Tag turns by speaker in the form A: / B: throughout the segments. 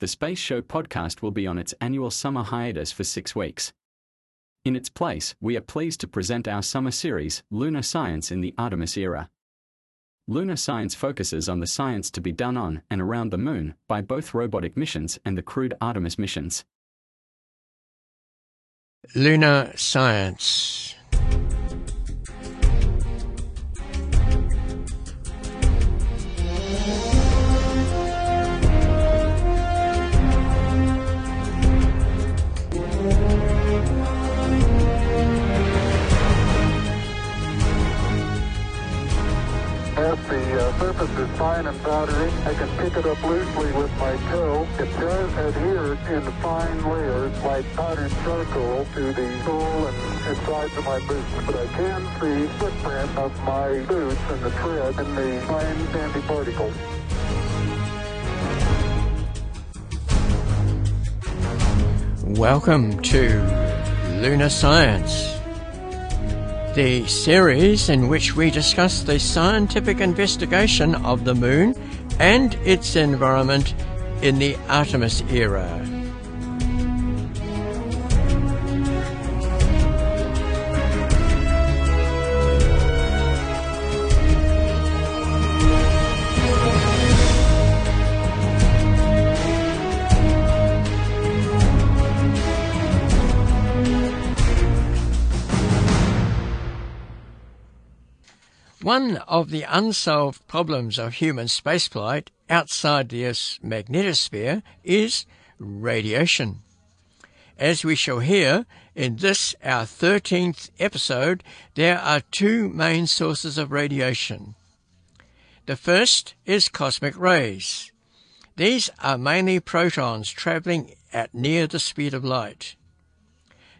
A: the Space Show podcast will be on its annual summer hiatus for six weeks. In its place, we are pleased to present our summer series, Lunar Science in the Artemis Era. Lunar science focuses on the science to be done on and around the Moon by both robotic missions and the crewed Artemis missions.
B: Lunar Science
C: surface uh, is fine and powdery. I can pick it up loosely with my toe. It does adhere in fine layers like powdered charcoal to the sole and sides of my boots, but I can see footprint of my boots and the tread and the fine sandy particles.
B: Welcome to Lunar Science the series in which we discuss the scientific investigation of the Moon and its environment in the Artemis era. One of the unsolved problems of human spaceflight outside the Earth's magnetosphere is radiation. As we shall hear in this, our 13th episode, there are two main sources of radiation. The first is cosmic rays. These are mainly protons traveling at near the speed of light.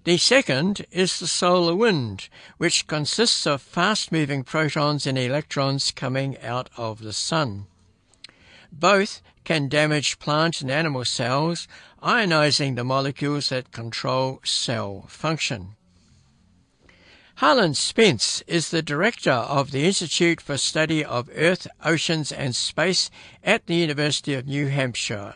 B: The second is the solar wind, which consists of fast moving protons and electrons coming out of the sun. Both can damage plant and animal cells, ionizing the molecules that control cell function. Harlan Spence is the director of the Institute for Study of Earth, Oceans and Space at the University of New Hampshire.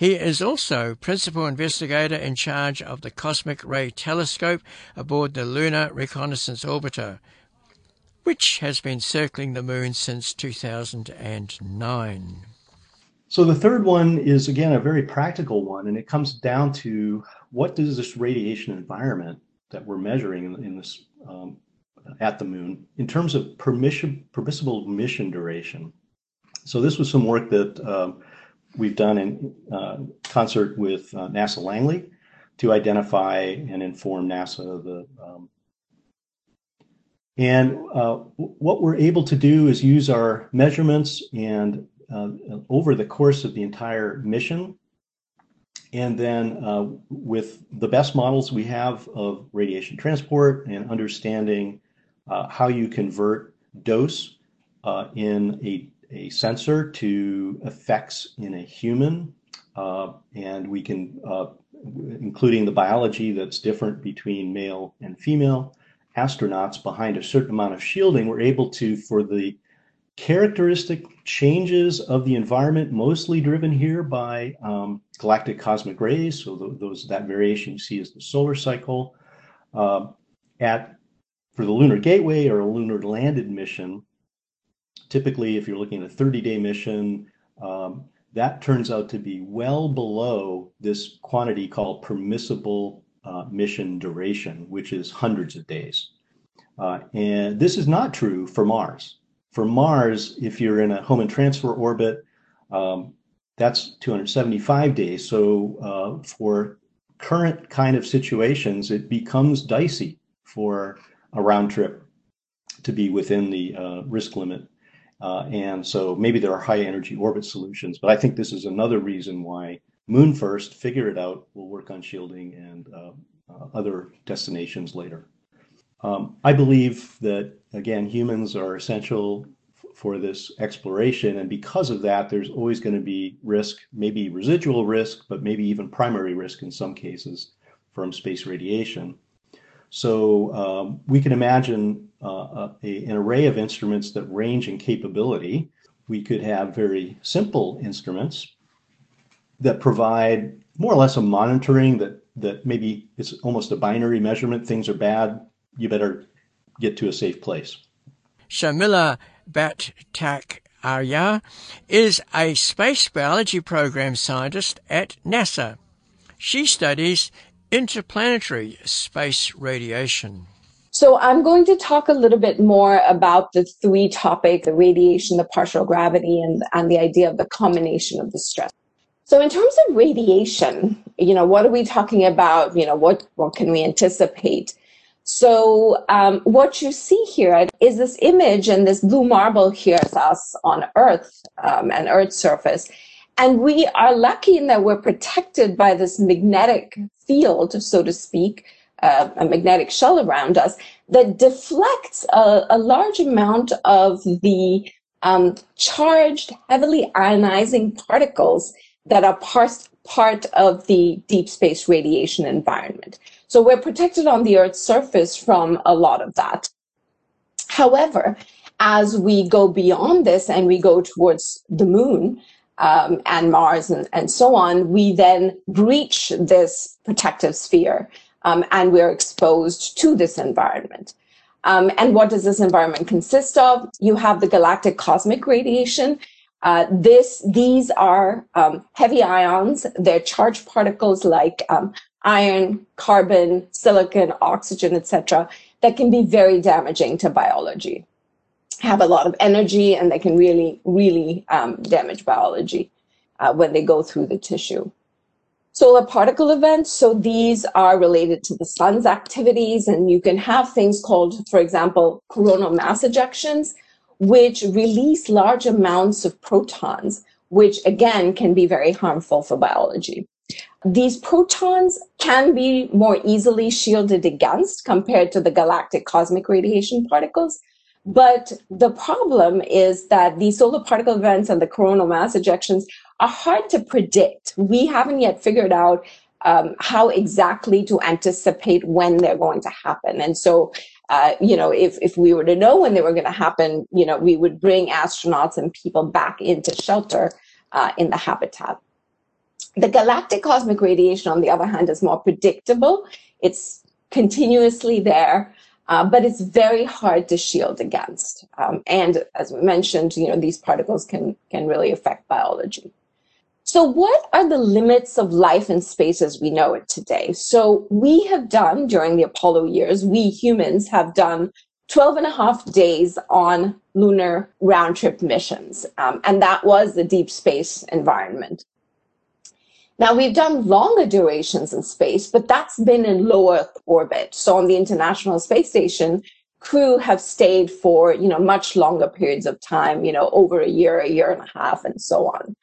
B: He is also principal investigator in charge of the Cosmic Ray Telescope aboard the Lunar Reconnaissance Orbiter, which has been circling the moon since 2009.
D: So the third one is again a very practical one, and it comes down to what does this radiation environment that we're measuring in, in this um, at the moon in terms of permission, permissible mission duration. So this was some work that um, we've done in uh, concert with uh, NASA Langley to identify and inform NASA the um, and uh, what we're able to do is use our measurements and uh, over the course of the entire mission. And then uh, with the best models we have of radiation transport and understanding uh, how you convert dose in a a sensor to effects in a human, uh, and we can, uh, including the biology that's different between male and female astronauts behind a certain amount of shielding, we're able to, for the characteristic changes of the environment, mostly driven here by um, galactic cosmic rays, so those that variation you see is the solar cycle. Uh, at for the lunar gateway or a lunar landed mission, typically, if you're looking at a 30 day mission, um, that turns out to be well below this quantity called permissible uh, mission duration, which is hundreds of days. Uh, and this is not true for Mars. For Mars, if you're in a Hohmann transfer orbit, um, that's 275 days. So uh, for current kind of situations, it becomes dicey for a round trip to be within the uh, risk limit uh, and so maybe there are high energy orbit solutions, but I think this is another reason why Moon first, figure it out, we'll work on shielding and uh, uh, other destinations later. Um, I believe that, again, humans are essential for this exploration. And because of that, there's always going to be risk, maybe residual risk, but maybe even primary risk in some cases from space radiation. So um, we can imagine uh, a, an array of instruments that range in capability. We could have very simple instruments that provide more or less a monitoring that that maybe it's almost a binary measurement. Things are bad. You better get to a safe place.
B: Sharmila Bhattacharya is a space biology program scientist at NASA. She studies interplanetary space radiation.
E: So I'm going to talk a little bit more about the three topics, the radiation, the partial gravity, and, and the idea of the combination of the stress. So in terms of radiation, you know, what are we talking about? You know, what, what can we anticipate? So um, what you see here is this image and this blue marble here is us on Earth um, and Earth's surface. And we are lucky in that we're protected by this magnetic field, so to speak, uh, a magnetic shell around us that deflects a, a large amount of the um, charged, heavily ionizing particles that are part, part of the deep space radiation environment. So we're protected on the Earth's surface from a lot of that. However, as we go beyond this and we go towards the moon um, and Mars and, and so on, we then breach this protective sphere um, and we're exposed to this environment. Um, and what does this environment consist of? You have the galactic cosmic radiation. Uh, this, these are um, heavy ions. They're charged particles like um, iron, carbon, silicon, oxygen, etc., that can be very damaging to biology. Have a lot of energy, and they can really, really um, damage biology uh, when they go through the tissue. Solar particle events, so these are related to the sun's activities, and you can have things called, for example, coronal mass ejections, which release large amounts of protons, which again can be very harmful for biology. These protons can be more easily shielded against compared to the galactic cosmic radiation particles. But the problem is that these solar particle events and the coronal mass ejections are hard to predict. We haven't yet figured out um, how exactly to anticipate when they're going to happen. And so, uh, you know, if, if we were to know when they were going to happen, you know, we would bring astronauts and people back into shelter uh, in the habitat. The galactic cosmic radiation, on the other hand, is more predictable. It's continuously there. Uh, but it's very hard to shield against. Um, and as we mentioned, you know, these particles can, can really affect biology. So, what are the limits of life in space as we know it today? So, we have done during the Apollo years, we humans have done 12 and a half days on lunar round trip missions. Um, and that was the deep space environment. Now, we've done longer durations in space, but that's been in low Earth orbit. So, on the International Space Station, crew have stayed for, you know, much longer periods of time, you know, over a year, a year and a half, and so on.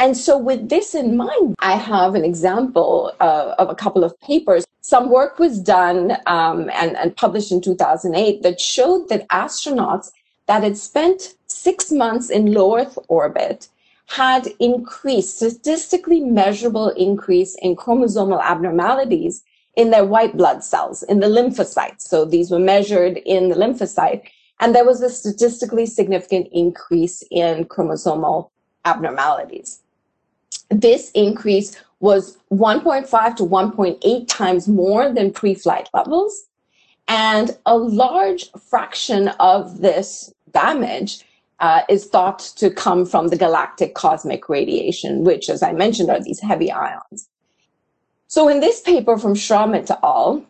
E: And so, with this in mind, I have an example uh, of a couple of papers. Some work was done um, and, and published in 2008 that showed that astronauts that had spent six months in low Earth orbit had increased, statistically measurable increase in chromosomal abnormalities in their white blood cells, in the lymphocytes. So these were measured in the lymphocyte. And there was a statistically significant increase in chromosomal abnormalities. This increase was 1.5 to 1.8 times more than pre-flight levels. And a large fraction of this damage uh, is thought to come from the galactic cosmic radiation, which, as I mentioned, are these heavy ions. So in this paper from Schramm et al.,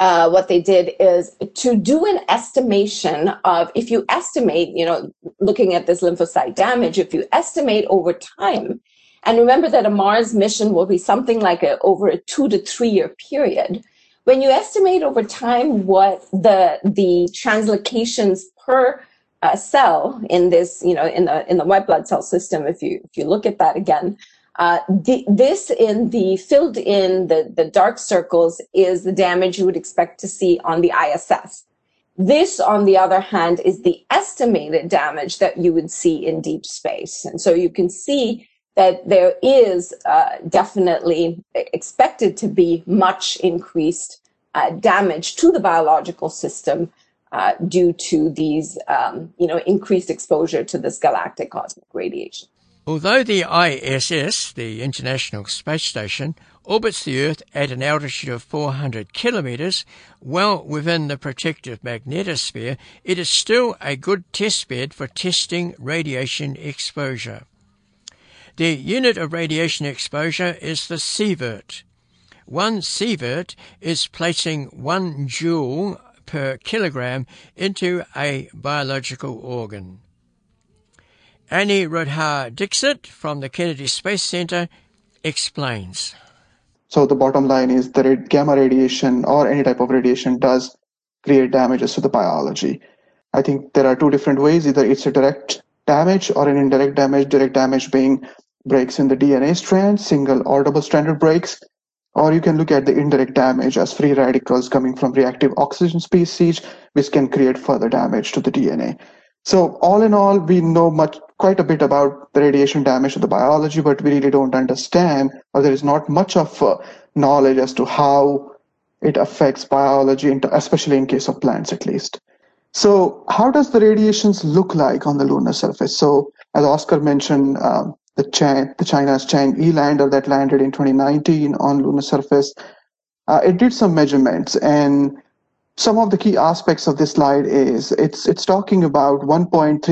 E: uh, what they did is to do an estimation of if you estimate, you know, looking at this lymphocyte damage, if you estimate over time and remember that a Mars mission will be something like a, over a two to three year period. When you estimate over time what the, the translocations per uh, cell in this, you know, in the, in the white blood cell system, if you, if you look at that again, uh, the, this in the filled in the, the dark circles is the damage you would expect to see on the ISS. This, on the other hand, is the estimated damage that you would see in deep space. And so you can see that there is uh, definitely expected to be much increased uh, damage to the biological system uh, due to these, um, you know, increased exposure to this galactic cosmic radiation.
B: Although the ISS, the International Space Station, orbits the Earth at an altitude of 400 kilometres, well within the protective magnetosphere, it is still a good testbed for testing radiation exposure. The unit of radiation exposure is the sievert. One sievert is placing one joule per kilogram into a biological organ. Anirudha Dixit from the Kennedy Space Center explains.
F: So the bottom line is that gamma radiation or any type of radiation does create damages to the biology. I think there are two different ways. Either it's a direct damage or an indirect damage. Direct damage being breaks in the DNA strand, single or double stranded breaks. Or you can look at the indirect damage as free radicals coming from reactive oxygen species, which can create further damage to the DNA. So all in all, we know much, quite a bit about the radiation damage to the biology, but we really don't understand, or there is not much of uh, knowledge as to how it affects biology, especially in case of plants at least. So how does the radiations look like on the lunar surface? So as Oscar mentioned, um, the, the China's Chang'e lander that landed in 2019 on lunar surface, uh, it did some measurements and some of the key aspects of this slide is it's it's talking about 1.369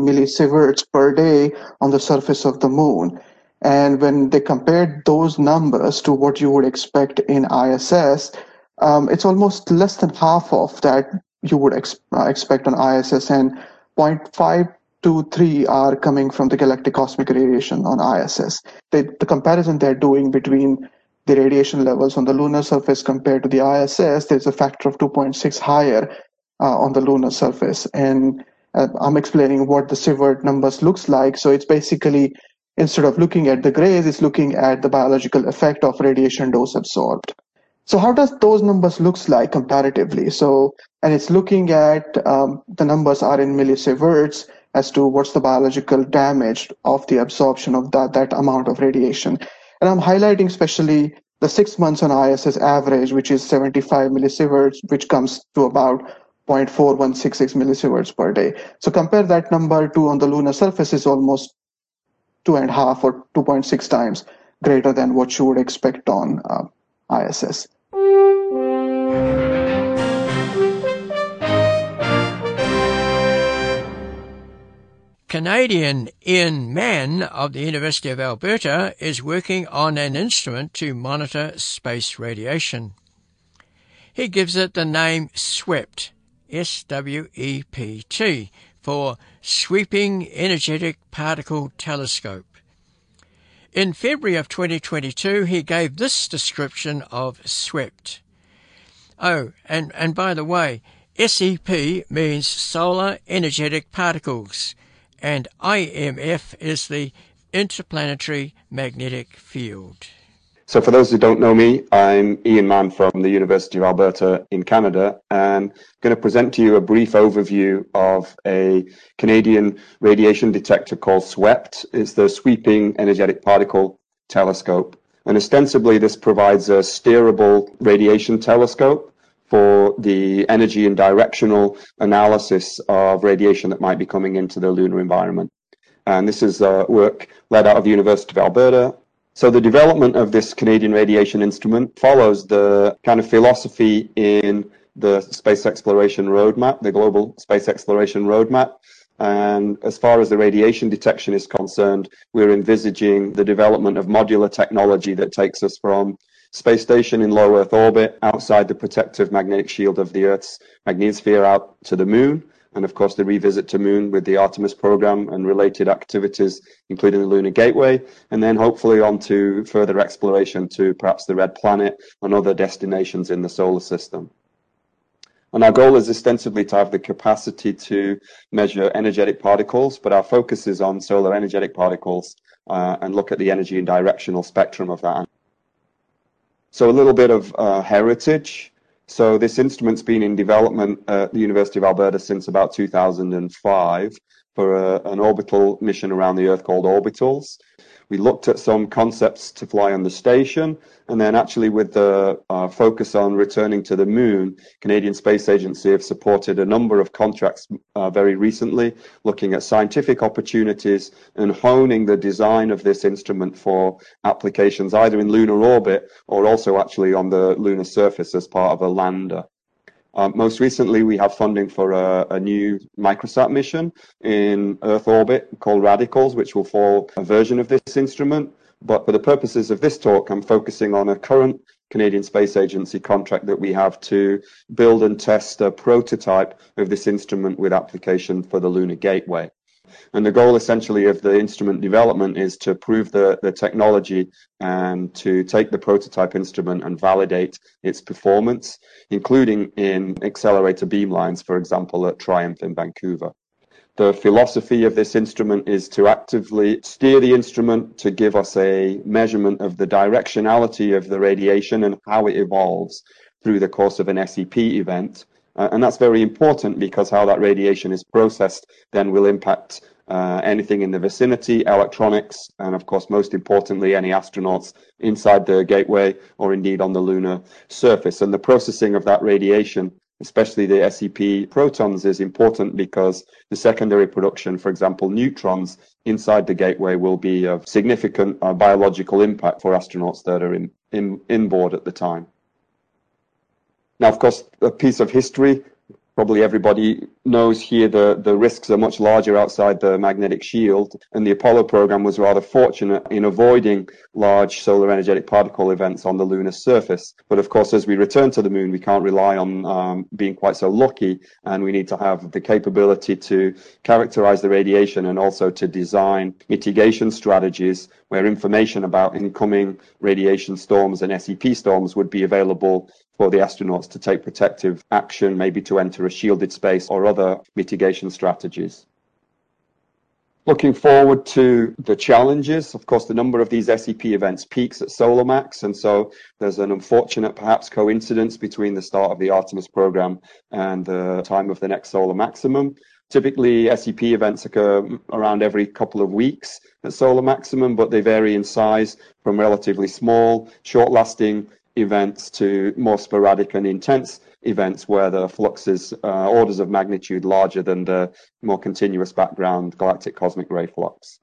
F: millisieverts per day on the surface of the moon. And when they compared those numbers to what you would expect in ISS um, it's almost less than half of that you would ex- uh, expect on ISS and 0.523 are coming from the galactic cosmic radiation on ISS. They, the comparison they're doing between the radiation levels on the lunar surface compared to the ISS, there's a factor of 2.6 higher uh, on the lunar surface. And uh, I'm explaining what the sievert numbers looks like. So it's basically, instead of looking at the grays, it's looking at the biological effect of radiation dose absorbed. So how does those numbers looks like comparatively? So, and it's looking at um, the numbers are in millisieverts as to what's the biological damage of the absorption of that, that amount of radiation. And I'm highlighting especially the six months on ISS average, which is 75 millisieverts, which comes to about 0.4166 millisieverts per day. So compare that number to on the lunar surface is almost two and a half or 2.6 times greater than what you would expect on uh, ISS.
B: Canadian Ian Mann of the University of Alberta is working on an instrument to monitor space radiation. He gives it the name SWEPT, S-W-E-P-T, for Sweeping Energetic Particle Telescope. In February of 2022, he gave this description of SWEPT. Oh, and, and by the way, SEP means solar energetic particles and IMF is the Interplanetary Magnetic Field.
G: So, for those who don't know me, I'm Ian Mann from the University of Alberta in Canada, and I'm going to present to you a brief overview of a Canadian radiation detector called SWEPT. It's the Sweeping Energetic Particle Telescope. And ostensibly, this provides a steerable radiation telescope for the energy and directional analysis of radiation that might be coming into the lunar environment. And this is uh, work led out of the University of Alberta. So the development of this Canadian radiation instrument follows the kind of philosophy in the space exploration roadmap, the global space exploration roadmap. And as far as the radiation detection is concerned, we're envisaging the development of modular technology that takes us from space station in low Earth orbit outside the protective magnetic shield of the Earth's magnetosphere out to the moon. And of course, the revisit to moon with the Artemis program and related activities, including the Lunar Gateway, and then hopefully on to further exploration to perhaps the Red Planet and other destinations in the solar system. And our goal is ostensibly to have the capacity to measure energetic particles, but our focus is on solar energetic particles uh, and look at the energy and directional spectrum of that. So a little bit of uh, heritage. So this instrument's been in development at the University of Alberta since about 2005 for a, an orbital mission around the Earth called Orbitals. We looked at some concepts to fly on the station, and then actually with the uh, focus on returning to the moon, Canadian Space Agency have supported a number of contracts uh, very recently, looking at scientific opportunities and honing the design of this instrument for applications either in lunar orbit or also actually on the lunar surface as part of a lander. Um, most recently, we have funding for a, a, new microsat mission in Earth orbit called Radicals, which will fall a version of this instrument. But for the purposes of this talk, I'm focusing on a current Canadian Space Agency contract that we have to build and test a prototype of this instrument with application for the Lunar Gateway. And the goal essentially of the instrument development is to prove the, the technology and to take the prototype instrument and validate its performance, including in accelerator beamlines, for example, at TRIUMF in Vancouver. The philosophy of this instrument is to actively steer the instrument to give us a measurement of the directionality of the radiation and how it evolves through the course of an SEP event. Uh, and that's very important because how that radiation is processed then will impact uh, anything in the vicinity, electronics, and of course, most importantly, any astronauts inside the gateway or indeed on the lunar surface. And the processing of that radiation, especially the SEP protons, is important because the secondary production, for example, neutrons inside the gateway will be of significant uh, biological impact for astronauts that are in, in, in board at the time. Now, of course, a piece of history probably everybody knows here the, the risks are much larger outside the magnetic shield. And the Apollo program was rather fortunate in avoiding large solar energetic particle events on the lunar surface. But of course, as we return to the moon, we can't rely on um, being quite so lucky. And we need to have the capability to characterize the radiation and also to design mitigation strategies where information about incoming radiation storms and SEP storms would be available for the astronauts to take protective action, maybe to enter a shielded space or other mitigation strategies. Looking forward to the challenges, of course, the number of these SEP events peaks at solar max, and so there's an unfortunate, perhaps, coincidence between the start of the Artemis program and the time of the next solar maximum. Typically, SEP events occur around every couple of weeks at solar maximum, but they vary in size from relatively small, short-lasting events to more sporadic and intense events where the flux is uh, orders of magnitude larger than the more continuous background galactic cosmic ray flux.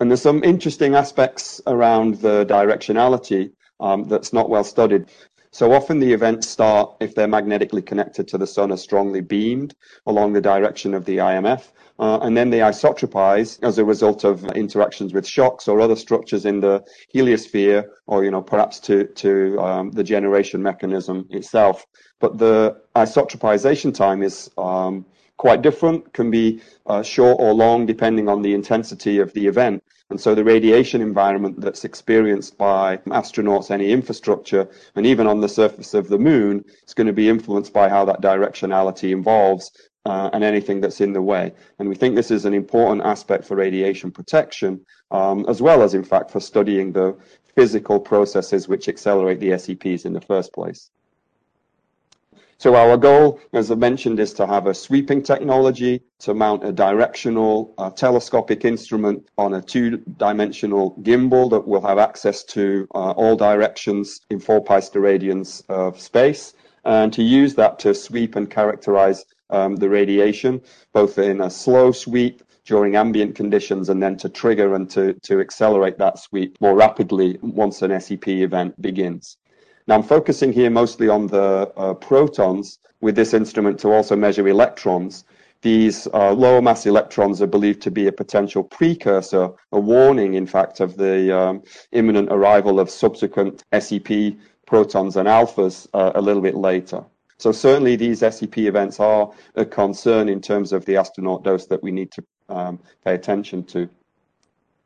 G: And there's some interesting aspects around the directionality um, that's not well studied. So often the events start, if they're magnetically connected to the sun, are strongly beamed along the direction of the IMF. Uh, and then they isotropize as a result of interactions with shocks or other structures in the heliosphere, or you know perhaps to to um, the generation mechanism itself. But the isotropization time is um, quite different, can be uh, short or long depending on the intensity of the event. And so the radiation environment that's experienced by astronauts, any infrastructure, and even on the surface of the moon is going to be influenced by how that directionality evolves uh, and anything that's in the way. And we think this is an important aspect for radiation protection, um, as well as, in fact, for studying the physical processes which accelerate the SEPs in the first place. So our goal, as I mentioned, is to have a sweeping technology to mount a directional uh, telescopic instrument on a two-dimensional gimbal that will have access to uh, all directions in four pi steradians of space, and to use that to sweep and characterize um, the radiation, both in a slow sweep during ambient conditions and then to trigger and to, to accelerate that sweep more rapidly once an SEP event begins. Now I'm focusing here mostly on the uh, protons with this instrument to also measure electrons. These uh, lower mass electrons are believed to be a potential precursor, a warning, in fact, of the um, imminent arrival of subsequent SEP protons and alphas uh, a little bit later. So certainly these SEP events are a concern in terms of the astronaut dose that we need to um, pay attention to.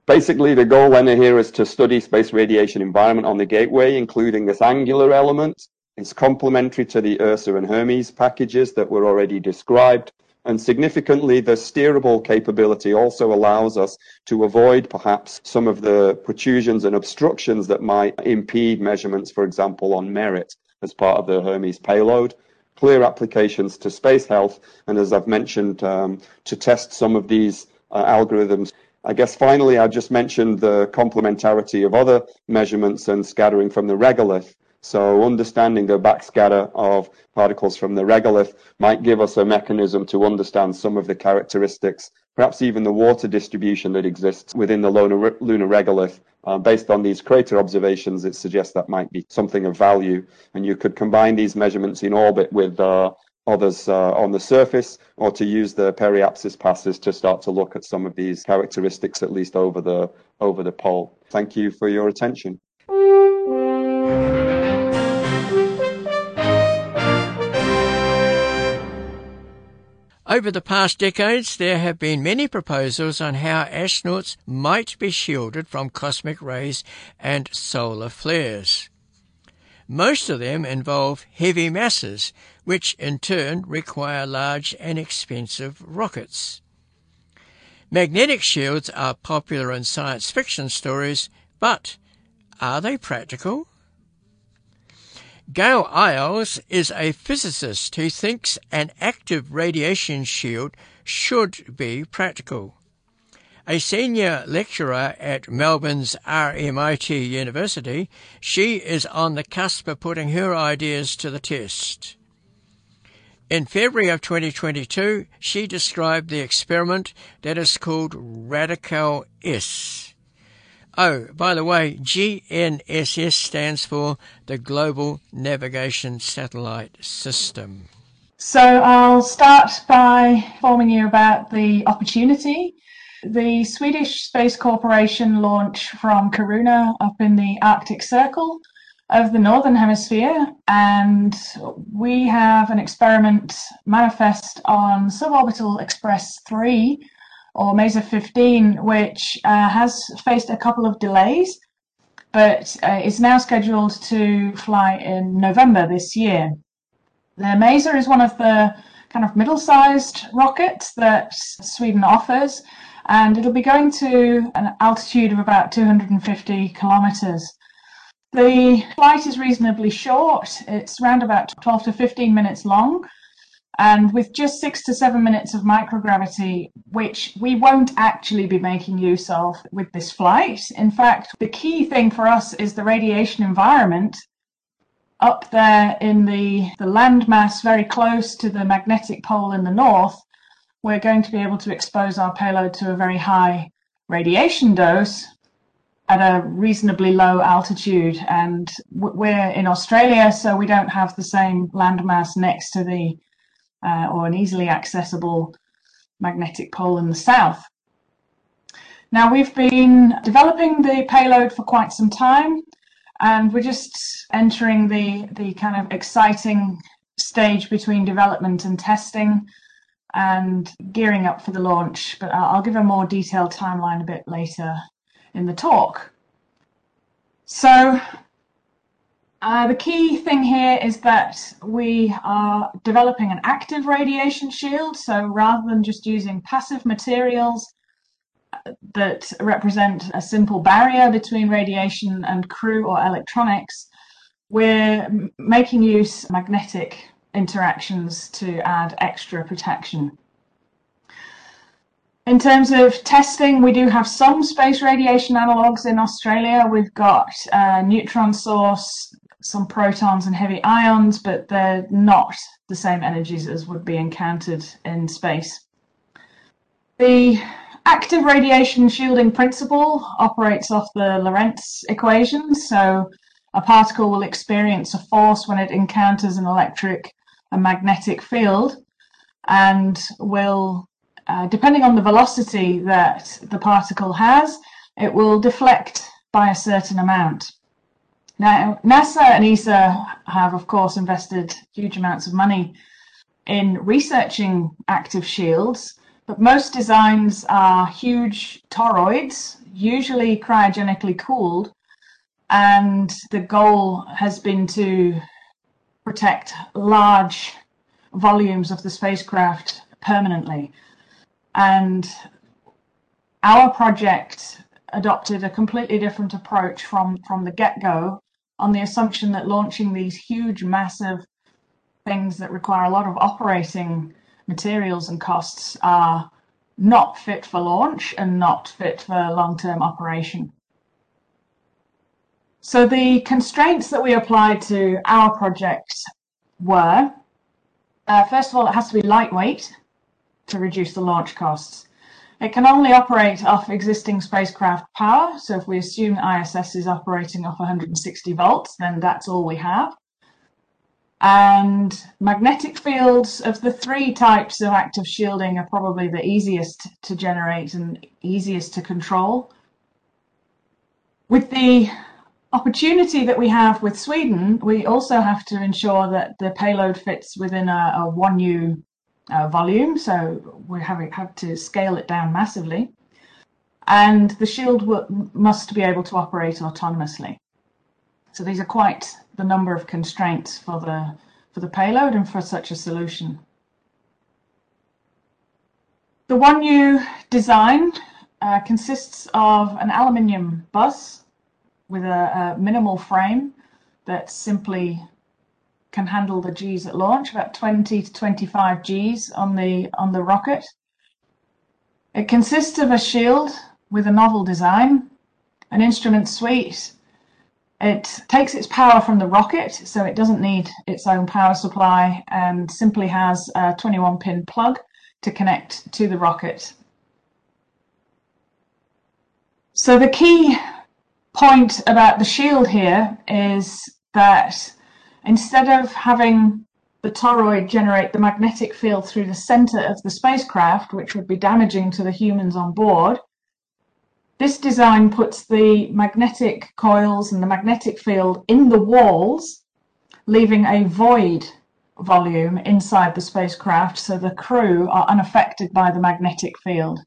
G: Basically, the goal then here is to study space radiation environment on the gateway, including this angular element. It's complementary to the ERSA and Hermes packages that were already described. And significantly, the steerable capability also allows us to avoid perhaps some of the protrusions and obstructions that might impede measurements, for example, on merit as part of the Hermes payload clear applications to space health, and as I've mentioned, um, to test some of these uh, algorithms I guess finally, I just mentioned the complementarity of other measurements and scattering from the regolith. So understanding the backscatter of particles from the regolith might give us a mechanism to understand some of the characteristics, perhaps even the water distribution that exists within the lunar, lunar regolith. Uh, based on these crater observations, it suggests that might be something of value. And you could combine these measurements in orbit with uh, others uh, on the surface, or to use the periapsis passes to start to look at some of these characteristics, at least over the over the pole. Thank you for your attention.
B: Over the past decades, there have been many proposals on how astronauts might be shielded from cosmic rays and solar flares. Most of them involve heavy masses, which in turn require large and expensive rockets. Magnetic shields are popular in science fiction stories, but are they practical? Gail Iles is a physicist who thinks an active radiation shield should be practical a senior lecturer at Melbourne's RMIT University, she is on the cusp of putting her ideas to the test. In February of 2022, she described the experiment that is called Radical S. Oh, by the way, GNSS stands for the Global Navigation Satellite System.
H: So I'll start by informing you about the opportunity the Swedish Space Corporation launched from Kiruna up in the Arctic Circle of the Northern Hemisphere, and we have an experiment manifest on Suborbital Express 3 or MASER 15, which uh, has faced a couple of delays, but uh, is now scheduled to fly in November this year. The MASER is one of the kind of middle sized rockets that Sweden offers and it'll be going to an altitude of about 250 kilometers. The flight is reasonably short. It's around about 12 to 15 minutes long. And with just six to seven minutes of microgravity, which we won't actually be making use of with this flight. In fact, the key thing for us is the radiation environment up there in the, the landmass very close to the magnetic pole in the north we're going to be able to expose our payload to a very high radiation dose at a reasonably low altitude. And we're in Australia, so we don't have the same landmass next to the uh, or an easily accessible magnetic pole in the south. Now, we've been developing the payload for quite some time, and we're just entering the, the kind of exciting stage between development and testing and gearing up for the launch, but I'll give a more detailed timeline a bit later in the talk. So uh, the key thing here is that we are developing an active radiation shield. So rather than just using passive materials uh, that represent a simple barrier between radiation and crew or electronics, we're making use magnetic interactions to add extra protection. In terms of testing, we do have some space radiation analogues in Australia. We've got a neutron source, some protons and heavy ions, but they're not the same energies as would be encountered in space. The active radiation shielding principle operates off the Lorentz equation. So a particle will experience a force when it encounters an electric a magnetic field and will, uh, depending on the velocity that the particle has, it will deflect by a certain amount. Now, NASA and ESA have, of course, invested huge amounts of money in researching active shields, but most designs are huge toroids, usually cryogenically cooled, and the goal has been to protect large volumes of the spacecraft permanently. And our project adopted a completely different approach from, from the get go on the assumption that launching these huge, massive things that require a lot of operating materials and costs are not fit for launch and not fit for long-term operation. So the constraints that we applied to our project were, uh, first of all, it has to be lightweight to reduce the launch costs. It can only operate off existing spacecraft power. So if we assume ISS is operating off 160 volts, then that's all we have. And magnetic fields of the three types of active shielding are probably the easiest to generate and easiest to control. With the opportunity that we have with Sweden, we also have to ensure that the payload fits within a, a 1U uh, volume, so we have, have to scale it down massively. And the shield must be able to operate autonomously. So these are quite the number of constraints for the for the payload and for such a solution. The 1U design uh, consists of an aluminium bus with a, a minimal frame that simply can handle the Gs at launch, about 20 to 25 Gs on the on the rocket. It consists of a shield with a novel design, an instrument suite. It takes its power from the rocket, so it doesn't need its own power supply and simply has a 21 pin plug to connect to the rocket. So the key point about the shield here is that instead of having the toroid generate the magnetic field through the center of the spacecraft, which would be damaging to the humans on board, this design puts the magnetic coils and the magnetic field in the walls, leaving a void volume inside the spacecraft so the crew are unaffected by the magnetic field.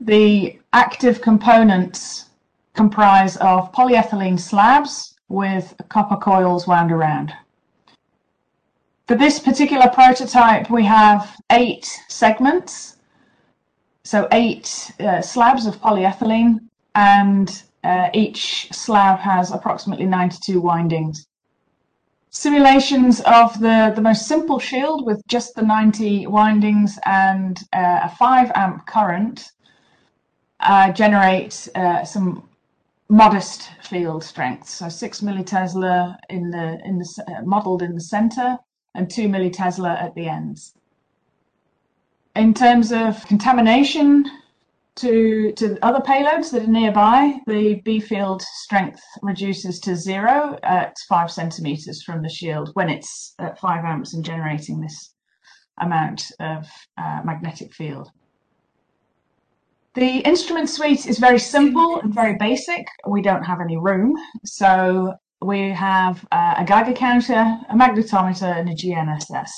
H: The active components comprise of polyethylene slabs with copper coils wound around. For this particular prototype, we have eight segments, so eight uh, slabs of polyethylene, and uh, each slab has approximately 92 windings. Simulations of the, the most simple shield with just the 90 windings and uh, a 5 amp current uh, generate uh, some modest field strength. So six millitesla in the in the uh, modeled in the center and two millitesla at the ends. In terms of contamination to to other payloads that are nearby, the B field strength reduces to zero at five centimeters from the shield when it's at five amps and generating this amount of uh, magnetic field. The instrument suite is very simple and very basic. We don't have any room, so we have uh, a Geiger counter, a magnetometer, and a GNSS.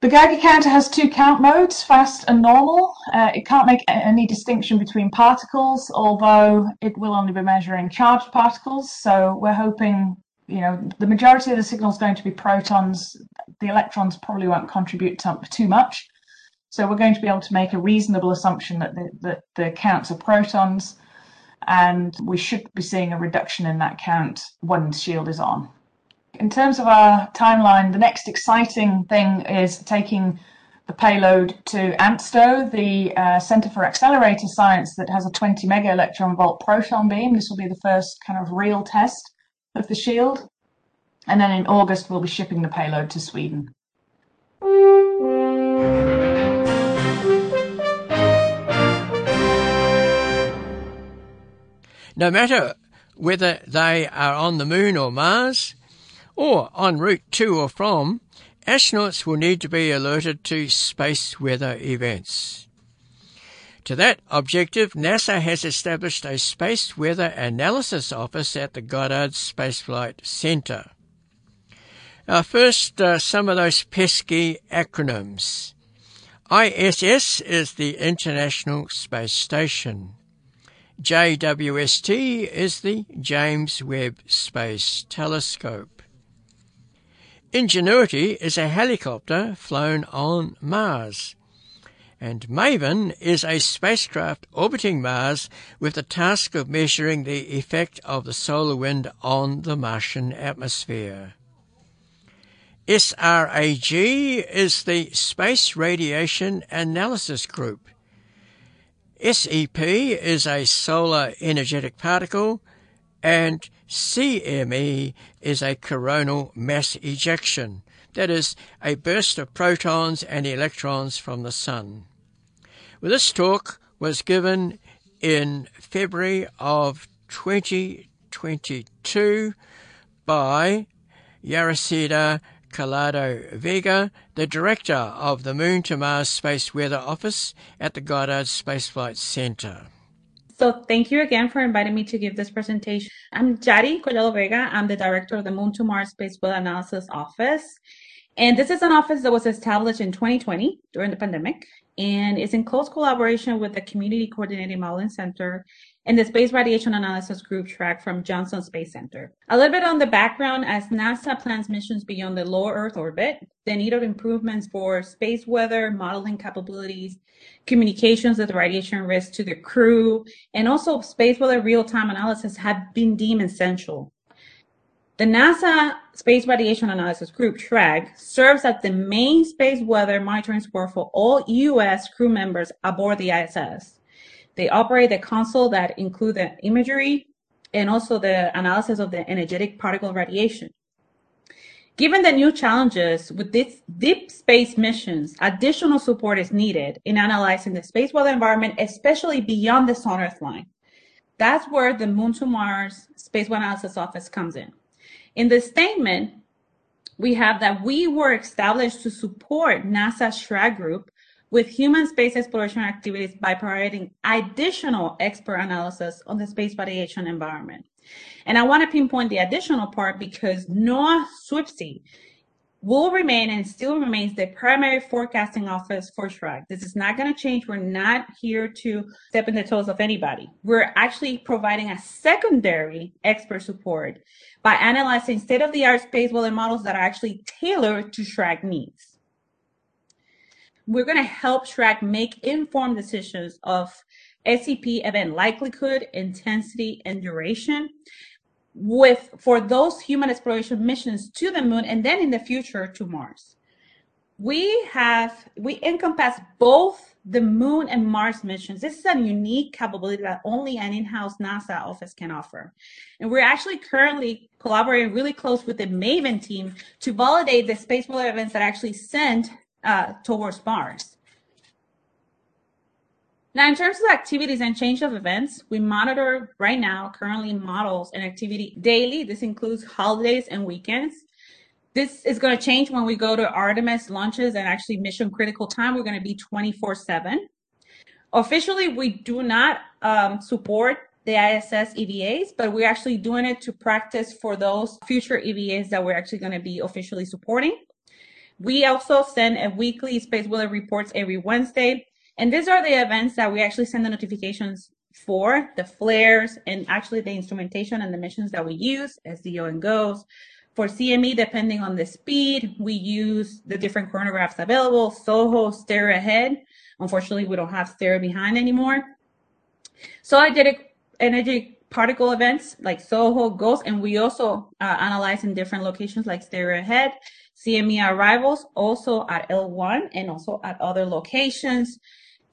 H: The Geiger counter has two count modes, fast and normal. Uh, it can't make any distinction between particles, although it will only be measuring charged particles. So we're hoping, you know, the majority of the signal is going to be protons. The electrons probably won't contribute too much. So we're going to be able to make a reasonable assumption that the, that the counts are protons, and we should be seeing a reduction in that count when the shield is on. In terms of our timeline, the next exciting thing is taking the payload to ANSTO, the uh, Center for Accelerator Science that has a 20 mega electron volt proton beam. This will be the first kind of real test of the shield. And then in August, we'll be shipping the payload to Sweden.
B: No matter whether they are on the moon or Mars, or en route to or from, astronauts will need to be alerted to space weather events. To that objective, NASA has established a Space Weather Analysis Office at the Goddard Space Flight Center. Now, first, uh, some of those pesky acronyms. ISS is the International Space Station. JWST is the James Webb Space Telescope. Ingenuity is a helicopter flown on Mars. And MAVEN is a spacecraft orbiting Mars with the task of measuring the effect of the solar wind on the Martian atmosphere. SRAG is the Space Radiation Analysis Group. SEP is a solar energetic particle and CME is a coronal mass ejection, that is, a burst of protons and electrons from the Sun. Well, this talk was given in February of 2022 by Yaireska Collado Vega, the director of the Moon to Mars Space Weather Office at the Goddard Space Flight Center.
I: So thank you again for inviting me to give this presentation. I'm Jari Collado Vega. I'm the director of the Moon to Mars Space Weather Analysis Office. And this is an office that was established in 2020 during the pandemic and is in close collaboration with the Community Coordinated Modeling Center and the Space Radiation Analysis Group SRAG from Johnson Space Center. A little bit on the background as NASA plans missions beyond the low Earth orbit, the need of improvements for space weather, modeling capabilities, communications with radiation risk to the crew, and also space weather real-time analysis have been deemed essential. The NASA Space Radiation Analysis Group, SRAG, serves as the main space weather monitoring support for all U.S. crew members aboard the ISS. They operate the console that include the imagery and also the analysis of the energetic particle radiation. Given the new challenges with these deep space missions, additional support is needed in analyzing the space weather environment, especially beyond the Sun Earth line. That's where the Moon to Mars Space Weather Analysis Office comes in. In the statement, we have that we were established to support NASA's SRAG group with human space exploration activities by providing additional expert analysis on the space radiation environment. And I want to pinpoint the additional part because NOAA SWPC will remain and still remains the primary forecasting office for SRAG. This is not going to change. We're not here to step in the toes of anybody. We're actually providing a secondary expert support by analyzing state-of-the-art space weather models that are actually tailored to SRAG needs we're going to help SRAG make informed decisions of SEP event likelihood, intensity, and duration with for those human exploration missions to the moon and then in the future to Mars. We have we encompass both the moon and Mars missions. This is a unique capability that only an in-house NASA office can offer. And we're actually currently collaborating really close with the MAVEN team to validate the space weather events that actually sent uh, towards Mars. Now, in terms of activities and change of events, we monitor right now currently models and activity daily. This includes holidays and weekends. This is going to change when we go to Artemis launches and actually mission critical time. We're going to be 24 7. Officially, we do not um, support the ISS EVAs, but we're actually doing it to practice for those future EVAs that we're actually going to be officially supporting. We also send a weekly space weather reports every Wednesday. And these are the events that we actually send the notifications for, the flares, and actually the instrumentation and the missions that we use, SDO and GOES. For CME, depending on the speed, we use the different coronagraphs available, SOHO, stereo ahead. Unfortunately, we don't have stereo behind anymore. So I did energy particle events like SOHO, GOES, and we also uh, analyze in different locations like stereo ahead. CME arrivals also at L1 and also at other locations.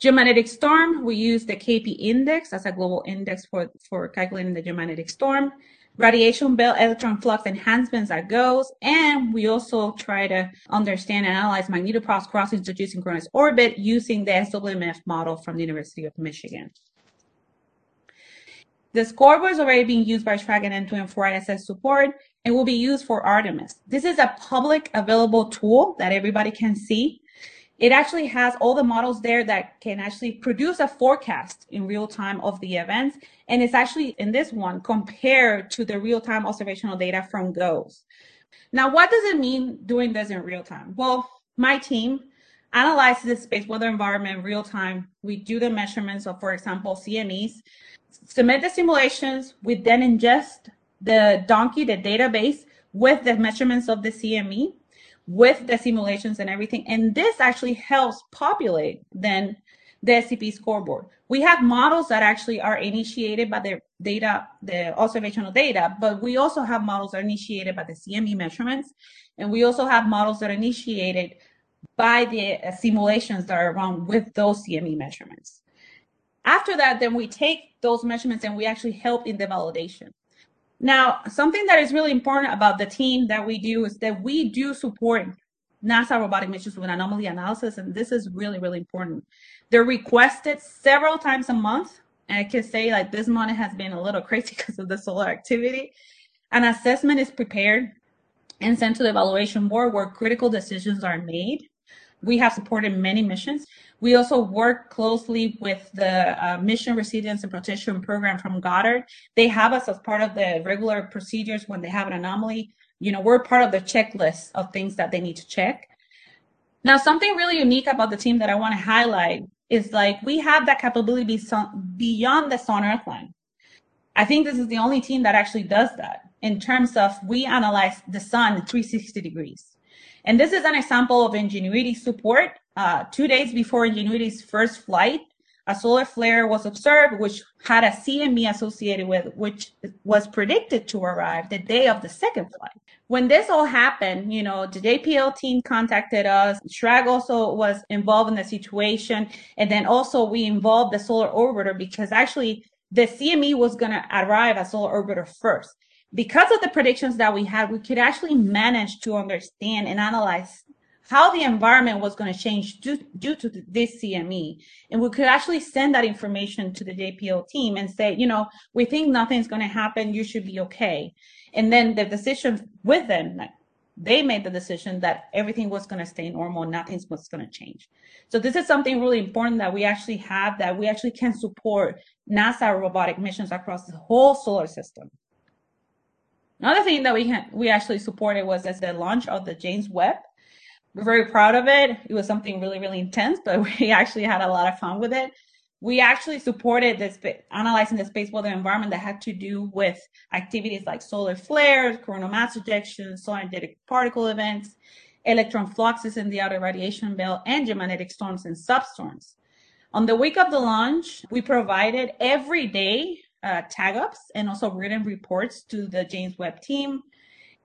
I: Geomagnetic storm, we use the KP index as a global index for, for calculating the geomagnetic storm. Radiation belt electron flux enhancements at GOES. And we also try to understand and analyze magnetopause crossing to geosynchronous orbit using the SWMF model from the University of Michigan. The scoreboard is already being used by SRAG and M2M for ISS support and will be used for Artemis. This is a public available tool that everybody can see. It actually has all the models there that can actually produce a forecast in real time of the events. And it's actually in this one compared to the real time observational data from GOES. Now, what does it mean doing this in real time? Well, my team analyzes the space weather environment in real time. We do the measurements of, for example, CMEs submit the simulations. We then ingest the DONKI, the database with the measurements of the CME, with the simulations and everything. And this actually helps populate then the SEP scoreboard. We have models that actually are initiated by the data, the observational data, but we also have models that are initiated by the CME measurements, and we also have models that are initiated by the uh, simulations that are run with those CME measurements. After that, then we take those measurements and we actually help in the validation. Now, something that is really important about the team that we do is that we do support NASA robotic missions with anomaly analysis, and this is really, really important. They're requested several times a month, and I can say like this month has been a little crazy because of the solar activity. An assessment is prepared and sent to the evaluation board where critical decisions are made. We have supported many missions. We also work closely with the uh, Mission Resilience and Protection Program from Goddard. They have us as part of the regular procedures when they have an anomaly. You know, we're part of the checklist of things that they need to check. Now, something really unique about the team that I want to highlight is like we have that capability beyond the Sun Earth line. I think this is the only team that actually does that in terms of we analyze the sun 360 degrees. And this is an example of Ingenuity support. Uh, two days before Ingenuity's first flight, a solar flare was observed, which had a CME associated with, which was predicted to arrive the day of the second flight. When this all happened, you know, the JPL team contacted us. SRAG also was involved in the situation. And then also we involved the solar orbiter because actually the CME was going to arrive at solar orbiter first because of the predictions that we had, we could actually manage to understand and analyze how the environment was going to change due, due to this CME. And we could actually send that information to the JPL team and say, you know, we think nothing's going to happen. You should be okay. And then the decision with them, they made the decision that everything was going to stay normal, nothing was going to change. So this is something really important that we actually have that we actually can support NASA robotic missions across the whole solar system. Another thing that we can, we actually supported was as the launch of the James Webb. We're very proud of it. It was something really, really intense, but we actually had a lot of fun with it. We actually supported this analyzing the space weather environment that had to do with activities like solar flares, coronal mass ejections, solar energetic particle events, electron fluxes in the outer radiation belt, and geomagnetic storms and substorms. On the week of the launch, we provided every day uh, tag ups and also written reports to the James Webb team.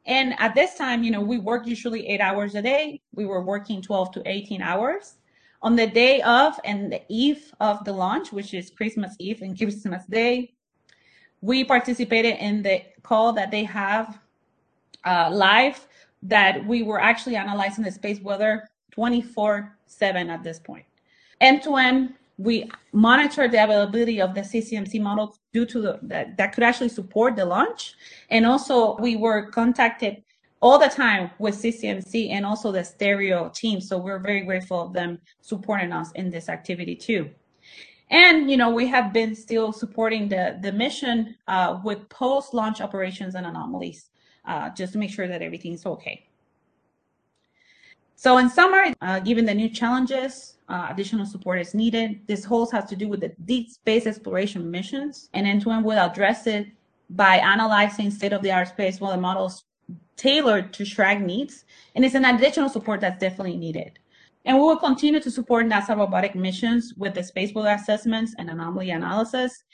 I: And at this time, you know, we work usually eight hours a day. We were working 12 to 18 hours. On the day of and the eve of the launch, which is Christmas Eve and Christmas Day, we participated in the call that they have uh, live that we were actually analyzing the space weather 24 7 at this point. M2M, we monitor the availability of the CCMC model due to the, that, that could actually support the launch. And also we were contacted all the time with CCMC and also the stereo team. So we're very grateful of them supporting us in this activity too. And, you know, we have been still supporting the, the mission uh, with post-launch operations and anomalies, uh, just to make sure that everything's okay. So in summary, uh, given the new challenges, uh, additional support is needed. This whole has to do with the deep space exploration missions, and M2M will address it by analyzing state-of-the-art space weather models tailored to SRAG needs, and it's an additional support that's definitely needed. And we will continue to support NASA robotic missions with the space weather assessments and anomaly analysis.